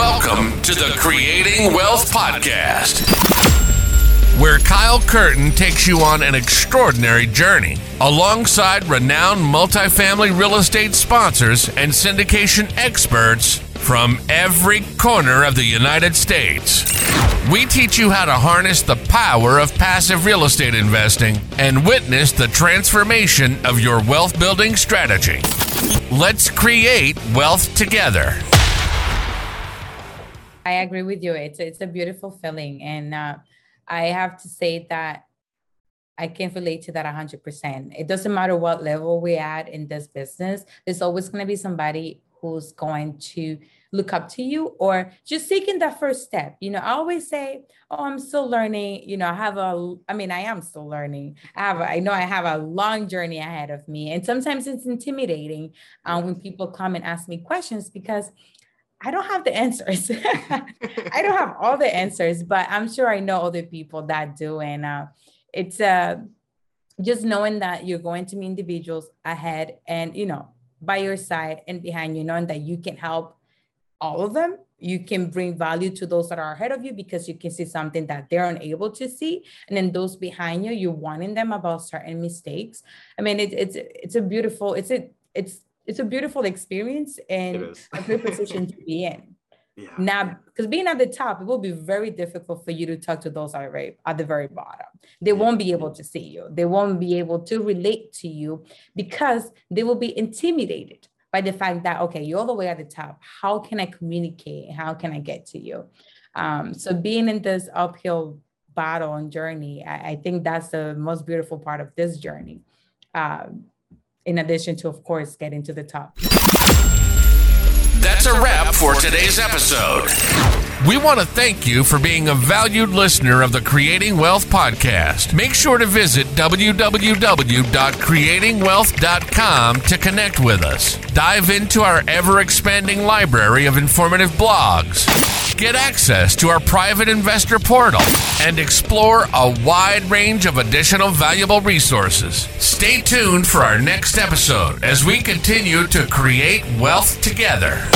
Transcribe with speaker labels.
Speaker 1: Welcome to the Creating Wealth Podcast, where Kyle Curtin takes you on an extraordinary journey alongside renowned multifamily real estate sponsors and syndication experts from every corner of the United States. We teach you how to harness the power of passive real estate investing and witness the transformation of your wealth building strategy. Let's create wealth together.
Speaker 2: I agree with you. It's it's a beautiful feeling, and uh, I have to say that I can relate to that 100%. It doesn't matter what level we're at in this business. There's always going to be somebody who's going to look up to you or just taking that first step. You know, I always say, Oh, I'm still learning. You know, I have a, I mean, I am still learning. I have, I know I have a long journey ahead of me. And sometimes it's intimidating uh, when people come and ask me questions because I don't have the answers. I don't have all the answers, but I'm sure I know other people that do. And uh, it's uh, just knowing that you're going to meet individuals ahead and, you know, by your side and behind you, knowing that you can help all of them you can bring value to those that are ahead of you because you can see something that they're unable to see and then those behind you you're warning them about certain mistakes i mean it, it's it's a beautiful it's a it's it's a beautiful experience and a good position to be in yeah. Now, because being at the top, it will be very difficult for you to talk to those very, at the very bottom. They yeah. won't be able to see you. They won't be able to relate to you because they will be intimidated by the fact that okay you're all the way at the top how can i communicate how can i get to you um, so being in this uphill battle and journey I, I, think that's the most beautiful part of this journey um, in addition to of course getting to the top
Speaker 1: that's a wrap for today's episode we want to thank you for being a valued listener of the Creating Wealth podcast. Make sure to visit www.creatingwealth.com to connect with us. Dive into our ever expanding library of informative blogs. Get access to our private investor portal and explore a wide range of additional valuable resources. Stay tuned for our next episode as we continue to create wealth together.